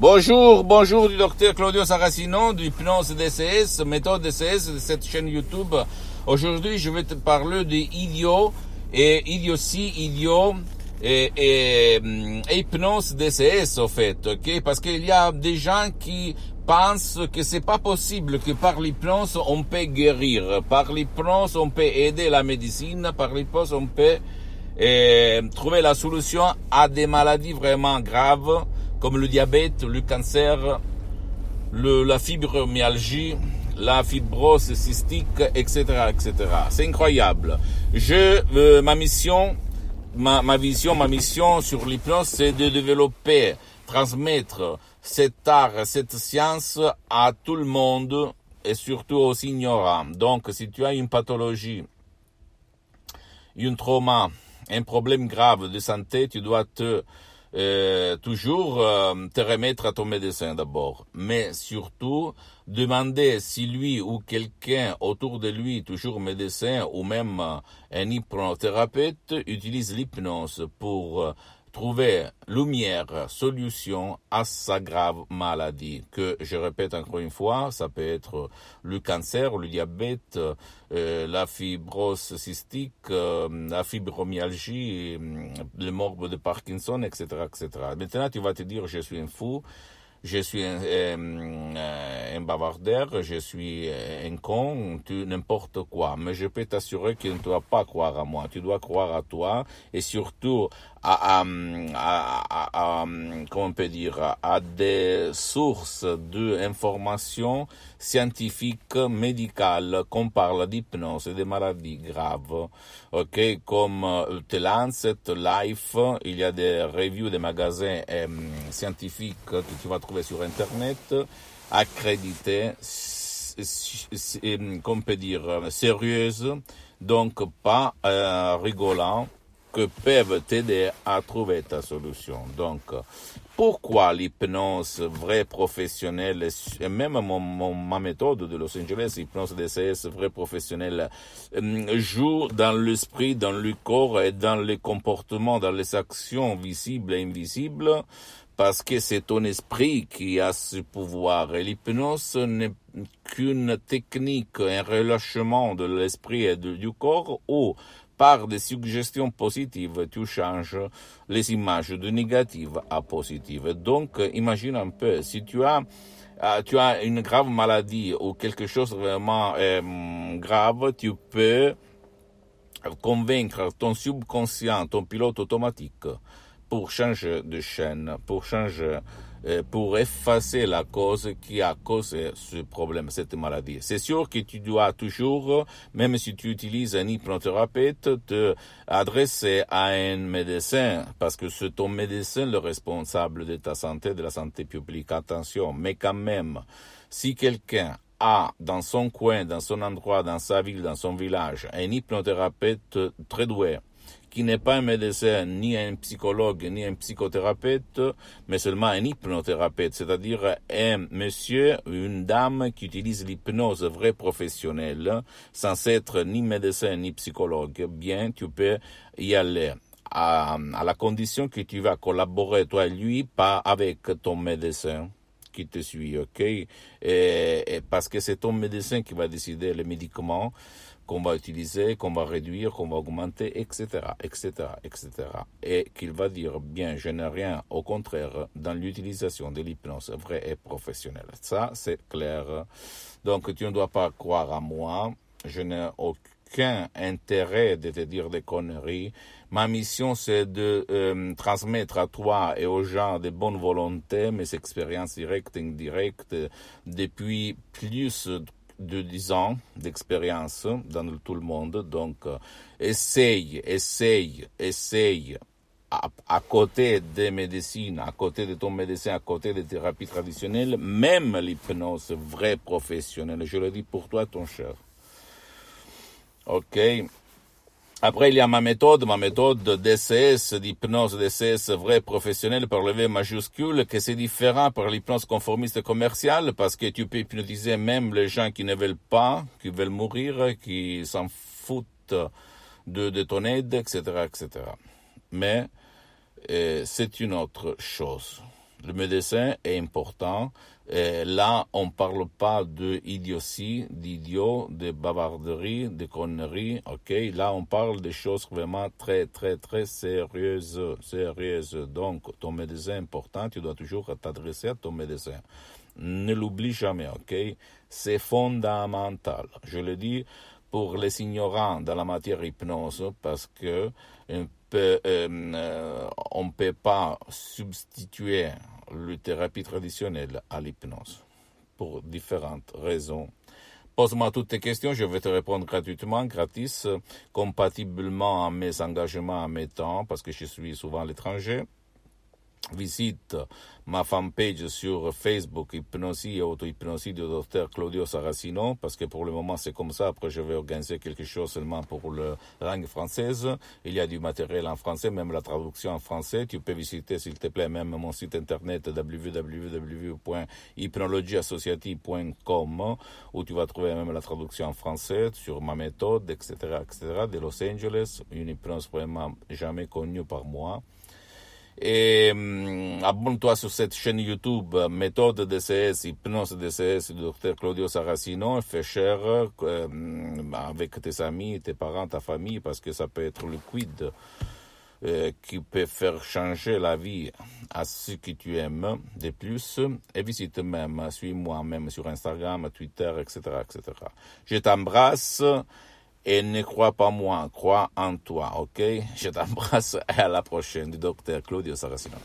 Bonjour, bonjour du docteur Claudio Saracino du Hypnose DCS, méthode DCS de cette chaîne YouTube. Aujourd'hui, je vais te parler d'idiot et idiotie, idiot et, et, et, hypnose DCS, au fait, ok? Parce qu'il y a des gens qui pensent que c'est pas possible que par l'hypnose on peut guérir, par l'hypnose on peut aider la médecine, par l'hypnose on peut eh, trouver la solution à des maladies vraiment graves comme le diabète, le cancer, la fibromyalgie, la fibrose cystique, etc., etc. C'est incroyable. Je, euh, ma mission, ma, ma vision, ma mission sur l'hypnose, c'est de développer, transmettre cet art, cette science à tout le monde et surtout aux ignorants. Donc, si tu as une pathologie, un trauma, un problème grave de santé, tu dois te euh, toujours euh, te remettre à ton médecin d'abord, mais surtout demander si lui ou quelqu'un autour de lui, toujours médecin ou même euh, un hypnothérapeute, utilise l'hypnose pour trouver lumière, solution à sa grave maladie. Que je répète encore une fois, ça peut être le cancer, le diabète, euh, la fibrose cystique, euh, la fibromyalgie, euh, le morbe de Parkinson, etc., etc. Maintenant, tu vas te dire, je suis un fou je suis un, euh, un, bavardeur, je suis un con, n'importe quoi. Mais je peux t'assurer que tu ne dois pas croire à moi. Tu dois croire à toi et surtout à, à, à, à comment on peut dire, à des sources d'informations scientifiques, médicales, qu'on parle d'hypnose et de maladies graves. Ok, comme euh, The Lancet, Life, il y a des reviews des magasins euh, scientifiques que tu vas trouver sur Internet, accrédités, qu'on peut dire, sérieuses, donc pas euh, rigolant, que peuvent t'aider à trouver ta solution. Donc, pourquoi l'hypnose vraie professionnelle, et même mon, ma méthode de Los Angeles, hypnose DCS vraie professionnelle, joue dans l'esprit, dans le corps et dans les comportements, dans les actions visibles et invisibles, parce que c'est ton esprit qui a ce pouvoir. Et l'hypnose n'est qu'une technique, un relâchement de l'esprit et du corps où par des suggestions positives, tu changes les images de négatives à positives. Donc, imagine un peu, si tu as tu as une grave maladie ou quelque chose vraiment euh, grave, tu peux convaincre ton subconscient, ton pilote automatique, pour changer de chaîne, pour changer euh, pour effacer la cause qui a causé ce problème, cette maladie. C'est sûr que tu dois toujours, même si tu utilises un hypnothérapeute, te adresser à un médecin, parce que c'est ton médecin le responsable de ta santé, de la santé publique. Attention, mais quand même, si quelqu'un a dans son coin, dans son endroit, dans sa ville, dans son village, un hypnothérapeute très doué, qui n'est pas un médecin, ni un psychologue, ni un psychothérapeute, mais seulement un hypnothérapeute, c'est-à-dire un monsieur, une dame qui utilise l'hypnose vraie professionnelle, sans être ni médecin ni psychologue, bien, tu peux y aller. À, la condition que tu vas collaborer, toi et lui, pas avec ton médecin qui te suit, ok? Parce que c'est ton médecin qui va décider les médicaments qu'on va utiliser, qu'on va réduire, qu'on va augmenter, etc., etc., etc. Et qu'il va dire, bien, je n'ai rien, au contraire, dans l'utilisation de l'hypnose vraie et professionnelle. Ça, c'est clair. Donc, tu ne dois pas croire à moi. Je n'ai aucun intérêt de te dire des conneries. Ma mission, c'est de euh, transmettre à toi et aux gens de bonne volonté mes expériences directes et indirectes depuis plus de 10 ans d'expérience dans tout le monde. Donc, euh, essaye, essaye, essaye à, à, côté des médecines, à côté de ton médecin, à côté des thérapies traditionnelles, même l'hypnose vraie professionnelle. Je le dis pour toi, ton cher. Ok. Après, il y a ma méthode, ma méthode DCS, d'hypnose DCS vrai professionnel par le V majuscule, que c'est différent par l'hypnose conformiste commerciale parce que tu peux hypnotiser même les gens qui ne veulent pas, qui veulent mourir, qui s'en foutent de, de ton aide, etc., etc. Mais euh, c'est une autre chose. Le médecin est important. Là, on ne parle pas de idiotie, d'idiot, de bavarderie, de conneries. Ok, là, on parle des choses vraiment très, très, très sérieuses, sérieuses. Donc, ton médecin est important. Tu dois toujours t'adresser à ton médecin. Ne l'oublie jamais. Ok, c'est fondamental. Je le dis pour les ignorants dans la matière hypnose parce que on peut, euh, on peut pas substituer la thérapie traditionnelle à l'hypnose pour différentes raisons. Pose-moi toutes tes questions, je vais te répondre gratuitement, gratis, compatiblement à mes engagements, à mes temps, parce que je suis souvent à l'étranger visite ma fanpage sur Facebook, Hypnosie et Auto-Hypnosie du docteur Claudio Saracino, parce que pour le moment c'est comme ça. Après, je vais organiser quelque chose seulement pour la langue française. Il y a du matériel en français, même la traduction en français. Tu peux visiter, s'il te plaît, même mon site internet www.hypnologieassociative.com, où tu vas trouver même la traduction en français sur ma méthode, etc., etc., de Los Angeles, une hypnose vraiment jamais connue par moi. Et hum, abonne-toi sur cette chaîne YouTube, méthode DCS, hypnose DCS du docteur Claudio Saracino. Fais cher euh, avec tes amis, tes parents, ta famille, parce que ça peut être liquide euh, qui peut faire changer la vie à ceux que tu aimes de plus. Et visite même, suis-moi même sur Instagram, Twitter, etc., etc. Je t'embrasse. Et ne crois pas moi, crois en toi, ok? Je t'embrasse et à la prochaine du docteur Claudio Saracino.